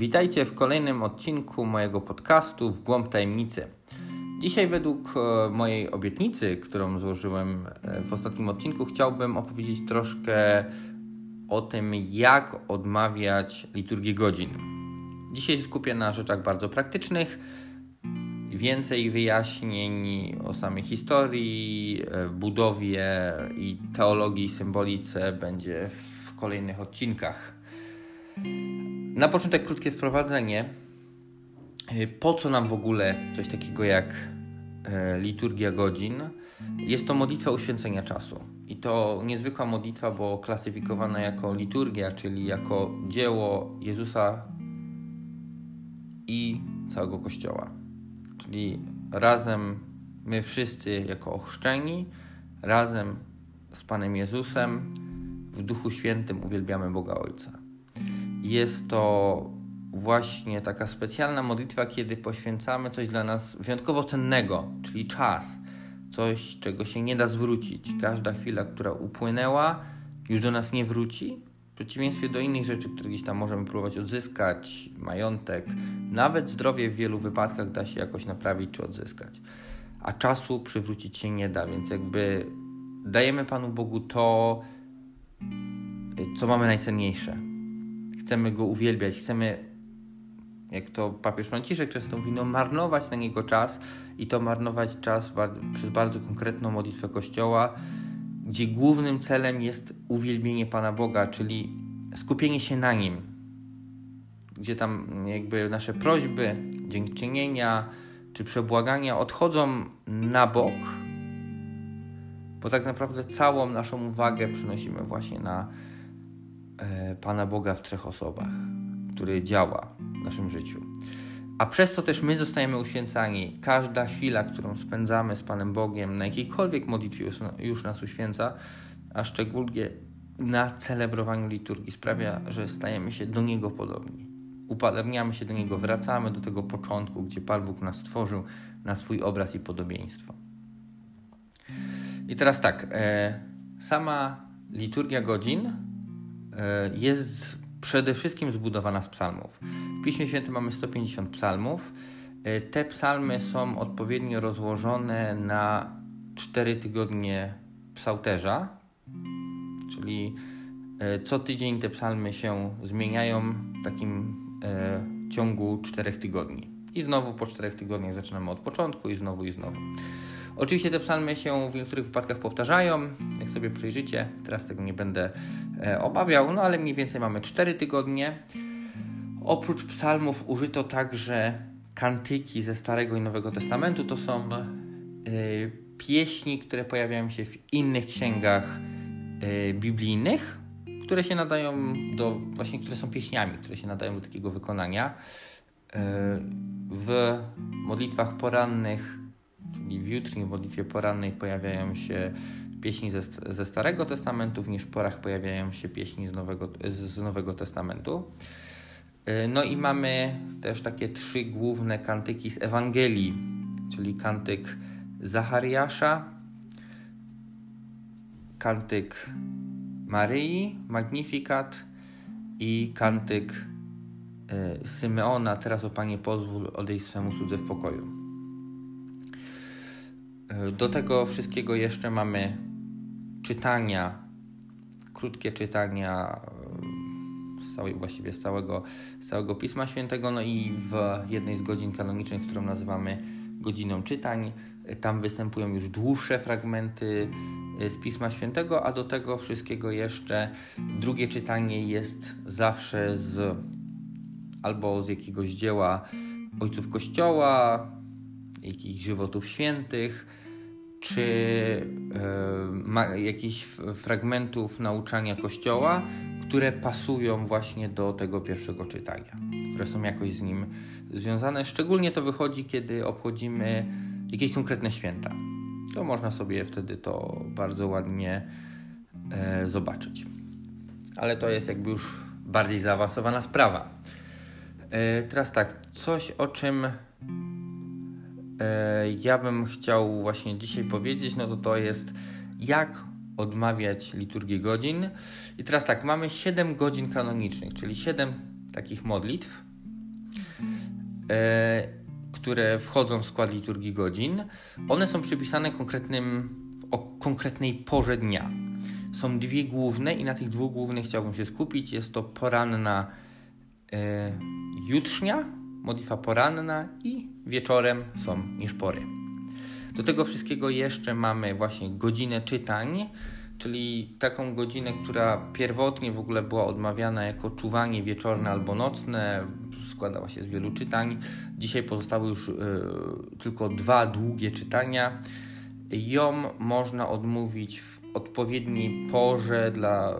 Witajcie w kolejnym odcinku mojego podcastu W Głąb Tajemnicy. Dzisiaj, według e, mojej obietnicy, którą złożyłem e, w ostatnim odcinku, chciałbym opowiedzieć troszkę o tym, jak odmawiać liturgię godzin. Dzisiaj skupię na rzeczach bardzo praktycznych. Więcej wyjaśnień o samej historii, e, budowie i teologii symbolice będzie w kolejnych odcinkach. Na początek krótkie wprowadzenie. Po co nam w ogóle coś takiego jak e, liturgia godzin? Jest to modlitwa uświęcenia czasu. I to niezwykła modlitwa, bo klasyfikowana jako liturgia, czyli jako dzieło Jezusa i całego Kościoła. Czyli razem my wszyscy jako ochrzczeni, razem z Panem Jezusem w Duchu Świętym uwielbiamy Boga Ojca. Jest to właśnie taka specjalna modlitwa, kiedy poświęcamy coś dla nas wyjątkowo cennego, czyli czas, coś, czego się nie da zwrócić. Każda chwila, która upłynęła, już do nas nie wróci. W przeciwieństwie do innych rzeczy, które gdzieś tam możemy próbować odzyskać, majątek, nawet zdrowie w wielu wypadkach da się jakoś naprawić czy odzyskać. A czasu przywrócić się nie da, więc jakby dajemy Panu Bogu to, co mamy najcenniejsze chcemy go uwielbiać, chcemy, jak to papież Franciszek często mówi, no marnować na niego czas i to marnować czas przez bardzo konkretną modlitwę Kościoła, gdzie głównym celem jest uwielbienie Pana Boga, czyli skupienie się na Nim, gdzie tam jakby nasze prośby, dziękczynienia czy przebłagania odchodzą na bok, bo tak naprawdę całą naszą uwagę przynosimy właśnie na Pana Boga w trzech osobach, który działa w naszym życiu. A przez to też my zostajemy uświęcani. Każda chwila, którą spędzamy z Panem Bogiem, na jakiejkolwiek modlitwie już nas uświęca, a szczególnie na celebrowaniu liturgii sprawia, że stajemy się do Niego podobni. Upadabniamy się do Niego, wracamy do tego początku, gdzie Pan Bóg nas stworzył na swój obraz i podobieństwo. I teraz tak, e, sama liturgia godzin E, jest przede wszystkim zbudowana z psalmów. W Piśmie Świętym mamy 150 psalmów. E, te psalmy są odpowiednio rozłożone na 4 tygodnie psałterza, czyli e, co tydzień te psalmy się zmieniają w takim ciągu 4 tygodni. I znowu po 4 tygodniach zaczynamy od początku i znowu i znowu. Oczywiście te psalmy się w niektórych wypadkach powtarzają, jak sobie przyjrzycie, teraz tego nie będę e, obawiał, no ale mniej więcej mamy 4 tygodnie. Oprócz psalmów użyto także kantyki ze Starego i Nowego Testamentu, to są e, pieśni, które pojawiają się w innych księgach e, biblijnych, które się nadają do, właśnie które są pieśniami, które się nadają do takiego wykonania. W modlitwach porannych czyli w jutrznej modlitwie porannej pojawiają się pieśni ze, ze Starego Testamentu, w nieszporach pojawiają się pieśni z Nowego, z Nowego Testamentu. Y, no i mamy też takie trzy główne kantyki z Ewangelii, czyli kantyk Zachariasza, kantyk Maryi, Magnifikat i kantyk y, Symeona, teraz o Panie pozwól odejść swemu cudze w pokoju. Do tego wszystkiego jeszcze mamy czytania, krótkie czytania e, z całej, właściwie z całego, z całego Pisma Świętego, no i w jednej z godzin kanonicznych, którą nazywamy godziną czytań, tam występują już dłuższe fragmenty e, z Pisma Świętego, a do tego wszystkiego jeszcze drugie czytanie jest zawsze z albo z jakiegoś dzieła ojców Kościoła, jakichś żywotów świętych, czy e, jakichś fragmentów nauczania Kościoła, które pasują właśnie do tego pierwszego czytania, które są jakoś z nim związane. Szczególnie to wychodzi, kiedy obchodzimy jakieś konkretne święta. To można sobie wtedy to bardzo ładnie e, zobaczyć. Ale to jest jakby już bardziej zaawansowana sprawa. E, teraz tak, coś o czym ja bym chciał właśnie dzisiaj powiedzieć, no to to jest jak odmawiać liturgię godzin. I teraz tak, mamy 7 godzin kanonicznych, czyli 7 takich modlitw, które wchodzą w skład liturgii godzin, one są przypisane konkretnym, o konkretnej porze dnia. Są dwie główne i na tych dwóch głównych chciałbym się skupić. Jest to poranna e, jutrznia, modlitwa poranna i wieczorem są nieszpory. Do tego wszystkiego jeszcze mamy właśnie godzinę czytań, czyli taką godzinę, która pierwotnie w ogóle była odmawiana jako czuwanie wieczorne albo nocne, składała się z wielu czytań. Dzisiaj pozostały już y, tylko dwa długie czytania. Ją można odmówić w odpowiedniej porze dla,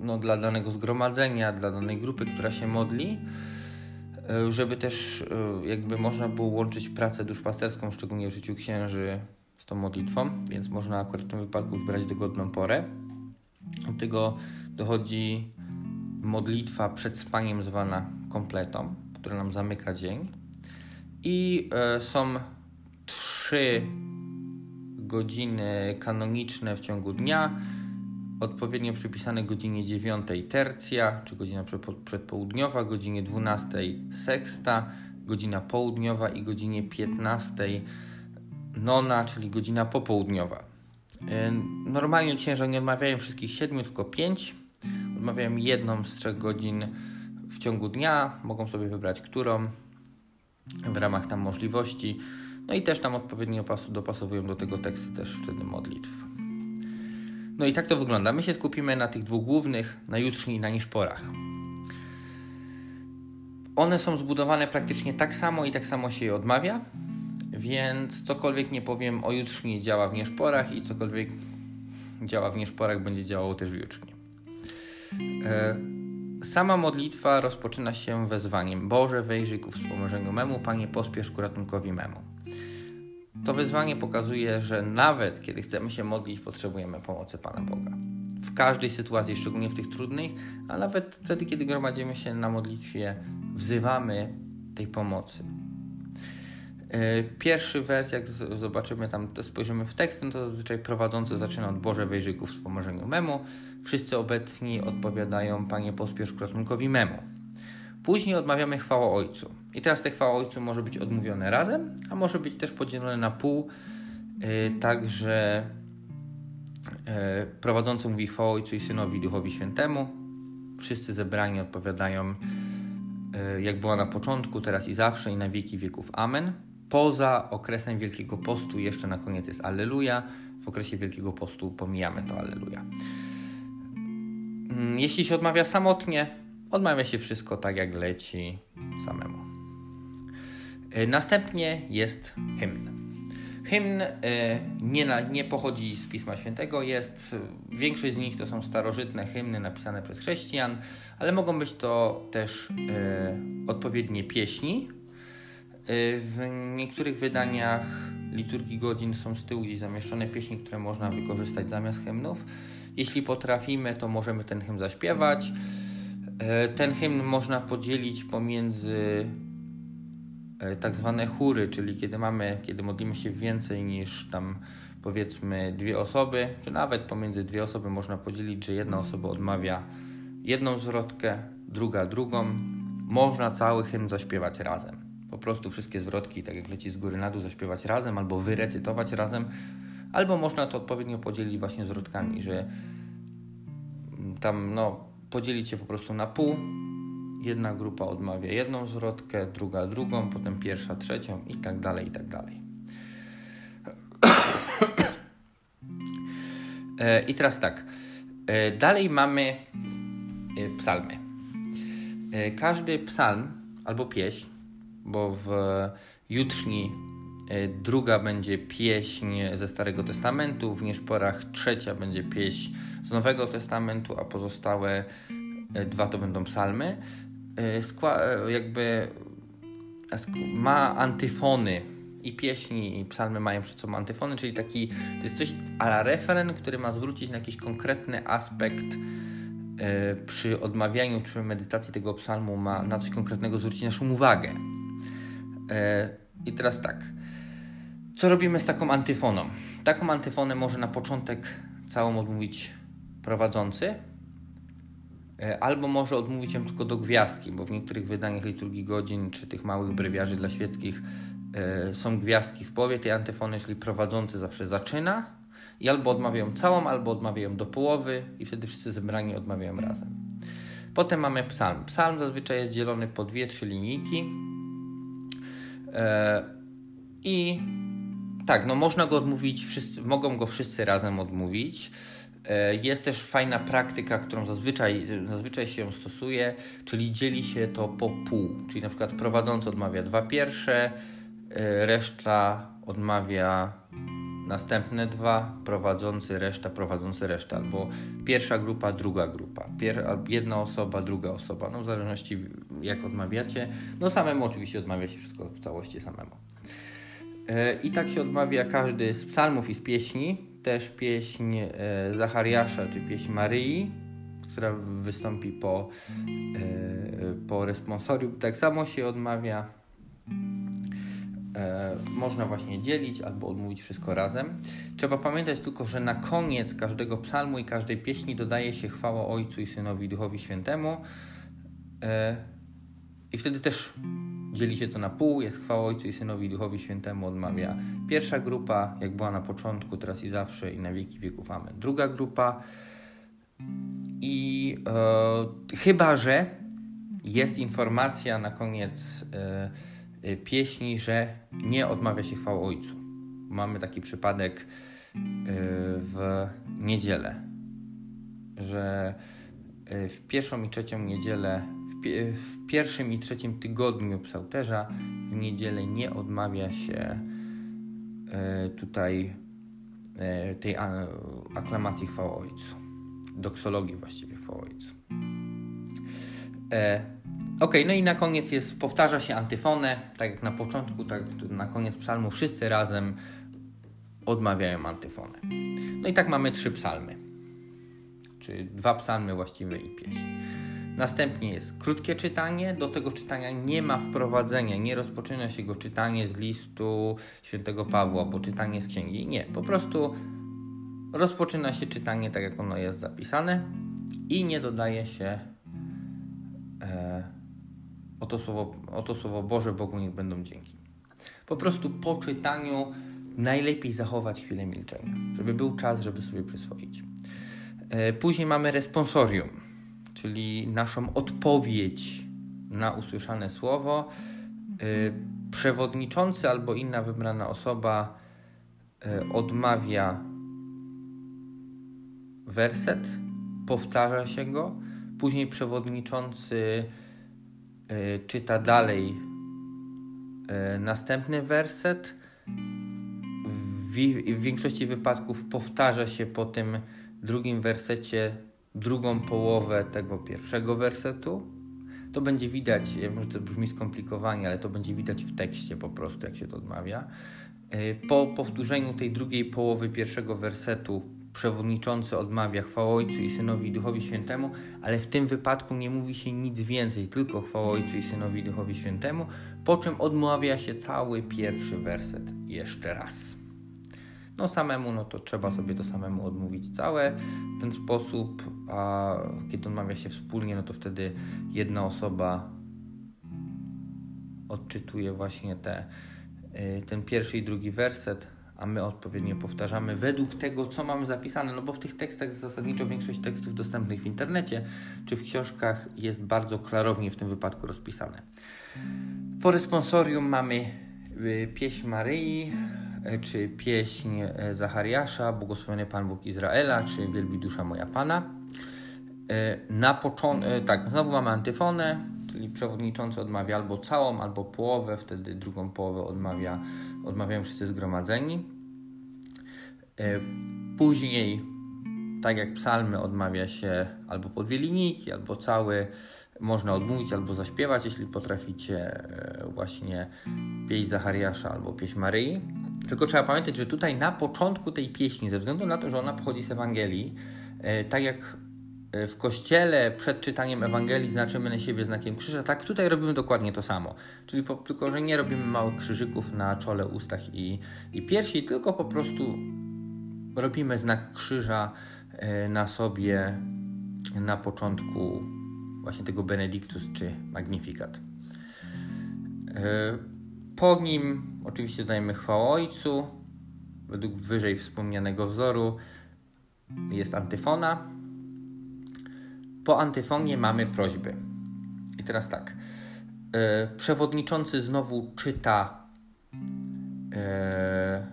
no, dla danego zgromadzenia, dla danej grupy, która się modli, żeby też y, jakby można było łączyć pracę duszpasterską, szczególnie w życiu księży, z tą modlitwą, więc można akurat w tym wypadku wybrać dogodną porę. Do tego dochodzi modlitwa przed spaniem zwana kompletą, która nam zamyka dzień. I e, są trzy godziny kanoniczne w ciągu dnia, odpowiednio przypisane godzinie 9 tercja, czy godzina przedpołudniowa, godzinie 12 seksta, godzina południowa i godzinie 15 nona, czyli godzina popołudniowa. E, normalnie księża nie odmawiają wszystkich siedmiu, tylko pięć. Odmawiają jedną z trzech godzin w ciągu dnia, mogą sobie wybrać którą w ramach tam możliwości. No i też tam odpowiednio dopasowują do tego teksty też wtedy modlitw. No i tak to wygląda. My się skupimy na tych dwóch głównych, na jutrzni i na niszporach. One są zbudowane praktycznie tak samo i tak samo się je odmawia, więc cokolwiek nie powiem o jutrzni działa w nieszporach i cokolwiek działa w nieszporach będzie działało też w jutrzni. E, sama modlitwa rozpoczyna się wezwaniem Boże wejrzyj ku wspomożeniu memu, Panie pospiesz ku ratunkowi memu. To wezwanie pokazuje, że nawet kiedy chcemy się modlić, potrzebujemy pomocy Pana Boga. W każdej sytuacji, szczególnie w tych trudnych, a nawet wtedy, kiedy gromadzimy się na modlitwie, wzywamy tej pomocy. E, pierwszy wers, jak zobaczymy tam, spojrzymy w tekst, to zazwyczaj prowadzący zaczyna od Boże wejrzyj ku wspomożeniu memu. Wszyscy obecni odpowiadają Panie pospiesz ku memu. Później odmawiamy chwałę Ojcu. I teraz te chwała Ojcu może być odmówione razem, a może być też podzielone na pół, yy, tak że yy, prowadzący mówi chwała Ojcu i Synowi Duchowi Świętemu. Wszyscy zebrani odpowiadają yy, jak była na początku, teraz i zawsze i na wieki wieków. Amen. Poza okresem Wielkiego Postu jeszcze na koniec jest Alleluja. W okresie Wielkiego Postu pomijamy to Alleluja. Mm, jeśli się odmawia samotnie, odmawia się wszystko tak, jak leci samemu. E, następnie jest hymn. Hymn e, nie, nie pochodzi z Pisma Świętego, jest, większość z nich to są starożytne hymny napisane przez chrześcijan, ale mogą być to też e, odpowiednie pieśni. W niektórych wydaniach liturgii godzin są z tyłu gdzieś zamieszczone pieśni, które można wykorzystać zamiast hymnów. Jeśli potrafimy, to możemy ten hymn zaśpiewać. Ten hymn można podzielić pomiędzy tak zwane chóry, czyli kiedy mamy, kiedy modlimy się więcej niż tam powiedzmy dwie osoby, czy nawet pomiędzy dwie osoby można podzielić, że jedna osoba odmawia jedną zwrotkę, druga drugą. Można cały hymn zaśpiewać razem. Po prostu wszystkie zwrotki, tak jak leci z góry na dół, zaśpiewać razem albo wyrecytować razem Albo można to odpowiednio podzielić właśnie zwrotkami, że tam no, podzielić się po prostu na pół. Jedna grupa odmawia jedną zwrotkę, druga drugą, potem pierwsza trzecią i tak dalej, i tak dalej. E, I teraz tak. E, dalej mamy e, psalmy. Każdy psalm albo pieśń, bo w jutrzni druga będzie pieśń ze Starego Testamentu, w Nieszporach trzecia będzie pieśń z Nowego Testamentu, a pozostałe dwa to będą psalmy. E, jakby ma antyfony i pieśni i psalmy mają przed sobą antyfony, czyli taki, to jest coś ala referen, który ma zwrócić na jakiś konkretny aspekt przy odmawianiu czy medytacji tego psalmu ma na coś konkretnego zwrócić naszą uwagę. I teraz tak. Co robimy z taką antyfoną? Taką antyfonę może na początek całą odmówić prowadzący, E, albo może odmówić ją tylko do gwiazdki, bo w niektórych wydaniach liturgii godzin czy tych małych brewiarzy dla świeckich e, są gwiazdki w połowie tej antyfony, czyli prowadzący zawsze zaczyna i albo odmawiają całą, albo odmawiają do połowy i wtedy wszyscy zebrani odmawiają razem. Potem mamy psalm. Psalm zazwyczaj jest dzielony po dwie, trzy linijki e, i tak, no można go odmówić, wszyscy, mogą go wszyscy razem odmówić. E, jest też fajna praktyka, którą zazwyczaj, zazwyczaj się stosuje, czyli dzieli się to po pół. Czyli na przykład prowadzący odmawia dwa pierwsze, e, reszta odmawia następne dwa, prowadzący reszta, prowadzący reszta, albo pierwsza grupa, druga grupa, Pier jedna osoba, druga osoba, no w zależności jak odmawiacie. No samemu oczywiście odmawia się wszystko w całości samemu. E, I tak się odmawia każdy z psalmów i z pieśni, też pieśń e, Zachariasza czy pieśń Maryi, która wystąpi po, e, po responsorium. Tak samo się odmawia. Można właśnie dzielić albo odmówić wszystko razem. Trzeba pamiętać tylko, że na koniec każdego psalmu i każdej pieśni dodaje się chwała Ojcu i Synowi Duchowi Świętemu. I wtedy też dzieli się to na pół, jest chwała Ojcu i Synowi i Duchowi Świętemu odmawia pierwsza grupa, jak była na początku, teraz i zawsze i na wieki wieków amen. Druga grupa i e, chyba, że jest informacja na koniec e, e pieśni, że nie odmawia się chwała Ojcu. Mamy taki przypadek e, w niedzielę, że e, w pierwszą i trzecią niedzielę w pierwszym i trzecim tygodniu psałterza w niedzielę nie odmawia się e, tutaj e, tej aklamacji chwała Ojcu. Doksologii właściwie chwała Ojcu. E, ok, no i na koniec jest, powtarza się antyfonę, tak jak na początku, tak na koniec psalmu wszyscy razem odmawiają antyfonę. No i tak mamy trzy psalmy, czy dwa psalmy właściwe i pieśń. Następnie jest krótkie czytanie. Do tego czytania nie ma wprowadzenia, nie rozpoczyna się go czytanie z listu świętego Pawła, bo czytanie z księgi. Nie, po prostu rozpoczyna się czytanie tak, jak ono jest zapisane i nie dodaje się e, oto, słowo, oto słowo Boże Bogu niech będą dzięki. Po prostu po czytaniu najlepiej zachować chwilę milczenia, żeby był czas, żeby sobie przyswoić. E, później mamy responsorium czyli naszą odpowiedź na usłyszane słowo, y, przewodniczący albo inna wybrana osoba y, odmawia werset, powtarza się go, później przewodniczący y, czyta dalej następny werset. W większości wypadków powtarza się po tym drugim wersecie drugą połowę tego pierwszego wersetu. To będzie widać, może to brzmi skomplikowanie, ale to będzie widać w tekście po prostu, jak się to odmawia. E, po powtórzeniu tej drugiej połowy pierwszego wersetu przewodniczący odmawia chwała Ojcu i Synowi i Duchowi Świętemu, ale w tym wypadku nie mówi się nic więcej, tylko chwała Ojcu i Synowi i Duchowi Świętemu, po czym odmawia się cały pierwszy werset jeszcze raz. No samemu, no to trzeba sobie to samemu odmówić całe. W ten sposób, a kiedy odmawia się wspólnie, no to wtedy jedna osoba odczytuje właśnie te, y, ten pierwszy i drugi werset, a my odpowiednio powtarzamy według tego, co mamy zapisane, no bo w tych tekstach zasadniczo większość tekstów dostępnych w internecie czy w książkach jest bardzo klarownie w tym wypadku rozpisane. Po responsorium mamy y, pieśń Maryi, czy pieśń e, Zachariasza, Błogosławiony Pan Bóg Izraela, czy Wielbi Dusza Moja Pana. E, na początku, tak, znowu mamy antyfonę, czyli przewodniczący odmawia albo całą, albo połowę, wtedy drugą połowę odmawia, odmawiają wszyscy zgromadzeni. Później, tak jak psalmy, odmawia się albo po dwie linijki, albo cały. Można odmówić albo zaśpiewać, jeśli potraficie właśnie pieśń Zachariasza albo pieśń Maryi. Tylko trzeba pamiętać, że tutaj na początku tej pieśni, ze względu na to, że ona pochodzi z Ewangelii, e, tak jak e, w kościele przed czytaniem Ewangelii znaczymy na siebie znakiem krzyża, tak tutaj robimy dokładnie to samo. Czyli po, tylko, że nie robimy małych krzyżyków na czole, ustach i, i piersi, tylko po prostu robimy znak krzyża e, na sobie na początku właśnie tego Benedictus czy Magnificat. E, po nim oczywiście dodajemy chwałę Ojcu. Według wyżej wspomnianego wzoru jest antyfona. Po antyfonie mamy prośby. I teraz tak. E, przewodniczący znowu czyta e,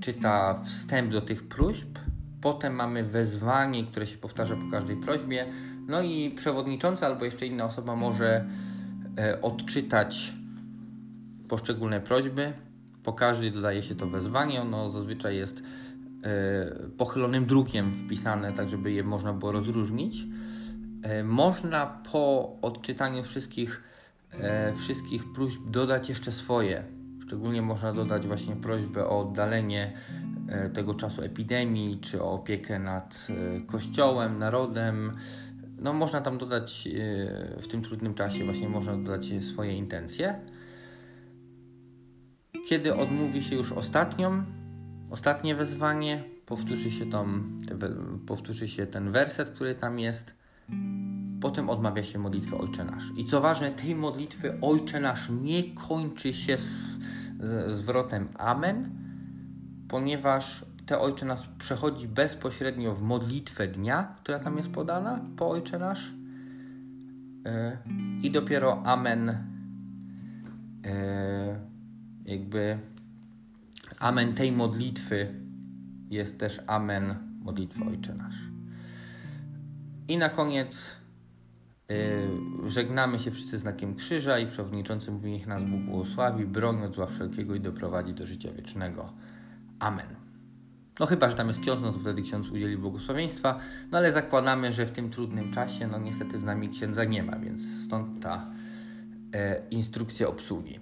czyta wstęp do tych próśb. Potem mamy wezwanie, które się powtarza po każdej prośbie. No i przewodniczący albo jeszcze inna osoba może odczytać poszczególne prośby. Po każdej dodaje się to wezwanie. Ono zazwyczaj jest e, pochylonym drukiem wpisane, tak żeby je można było rozróżnić. E, można po odczytaniu wszystkich, e, wszystkich próśb dodać jeszcze swoje. Szczególnie można dodać właśnie prośbę o oddalenie tego czasu epidemii, czy o opiekę nad kościołem, narodem. No, można tam dodać w tym trudnym czasie, właśnie można dodać swoje intencje. Kiedy odmówi się już ostatnią, ostatnie wezwanie, powtórzy się, tą, powtórzy się ten werset, który tam jest. Potem odmawia się modlitwę Ojcze Nasz. I co ważne, tej modlitwy Ojcze Nasz nie kończy się z, z zwrotem Amen, ponieważ te Ojcze Nasz przechodzi bezpośrednio w modlitwę dnia, która tam jest podana po Ojcze Nasz. Yy, I dopiero Amen. Yy, jakby amen tej modlitwy jest też amen modlitwy Ojcze Nasz. I na koniec yy, żegnamy się wszyscy znakiem krzyża i przewodniczący mówi niech nas Bóg błogosławi, broni od zła wszelkiego i doprowadzi do życia wiecznego. Amen. No chyba, że tam jest ksiądz, no to wtedy ksiądz udzieli błogosławieństwa, no ale zakładamy, że w tym trudnym czasie, no niestety z nami księdza nie ma, więc stąd ta e, instrukcja obsługi.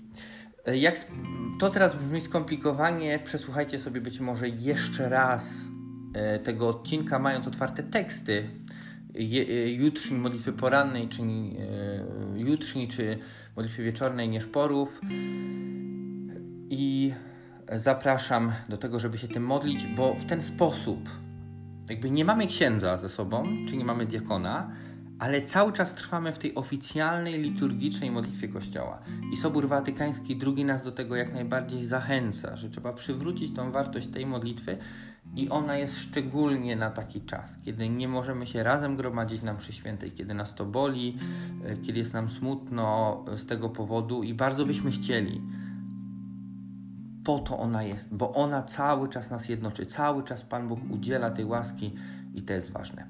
Jak to teraz brzmi skomplikowanie, przesłuchajcie sobie być może jeszcze raz e, tego odcinka, mając otwarte teksty e, jutrzni modlitwy porannej, czy e, jutrzni, czy modlitwy wieczornej nieszporów. I zapraszam do tego, żeby się tym modlić, bo w ten sposób jakby nie mamy księdza ze sobą, czy nie mamy diakona, ale cały czas trwamy w tej oficjalnej, liturgicznej modlitwie Kościoła. I Sobór Watykański II nas do tego jak najbardziej zachęca, że trzeba przywrócić tą wartość tej modlitwy i ona jest szczególnie na taki czas, kiedy nie możemy się razem gromadzić na mszy świętej, kiedy nas to boli, e, kiedy jest nam smutno z tego powodu i bardzo byśmy chcieli. Po to ona jest, bo ona cały czas nas jednoczy, cały czas Pan Bóg udziela tej łaski i to jest ważne.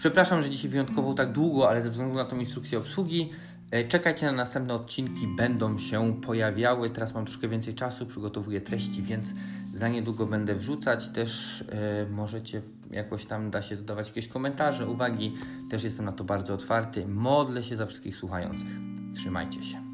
Przepraszam, że dzisiaj wyjątkowo tak długo, ale ze względu na tą instrukcję obsługi e, czekajcie na następne odcinki, będą się pojawiały. Teraz mam troszkę więcej czasu, przygotowuję treści, więc za niedługo będę wrzucać. Też yy, możecie jakoś tam da się dodawać jakieś komentarze, uwagi. Też jestem na to bardzo otwarty. Modlę się za wszystkich słuchających. Trzymajcie się.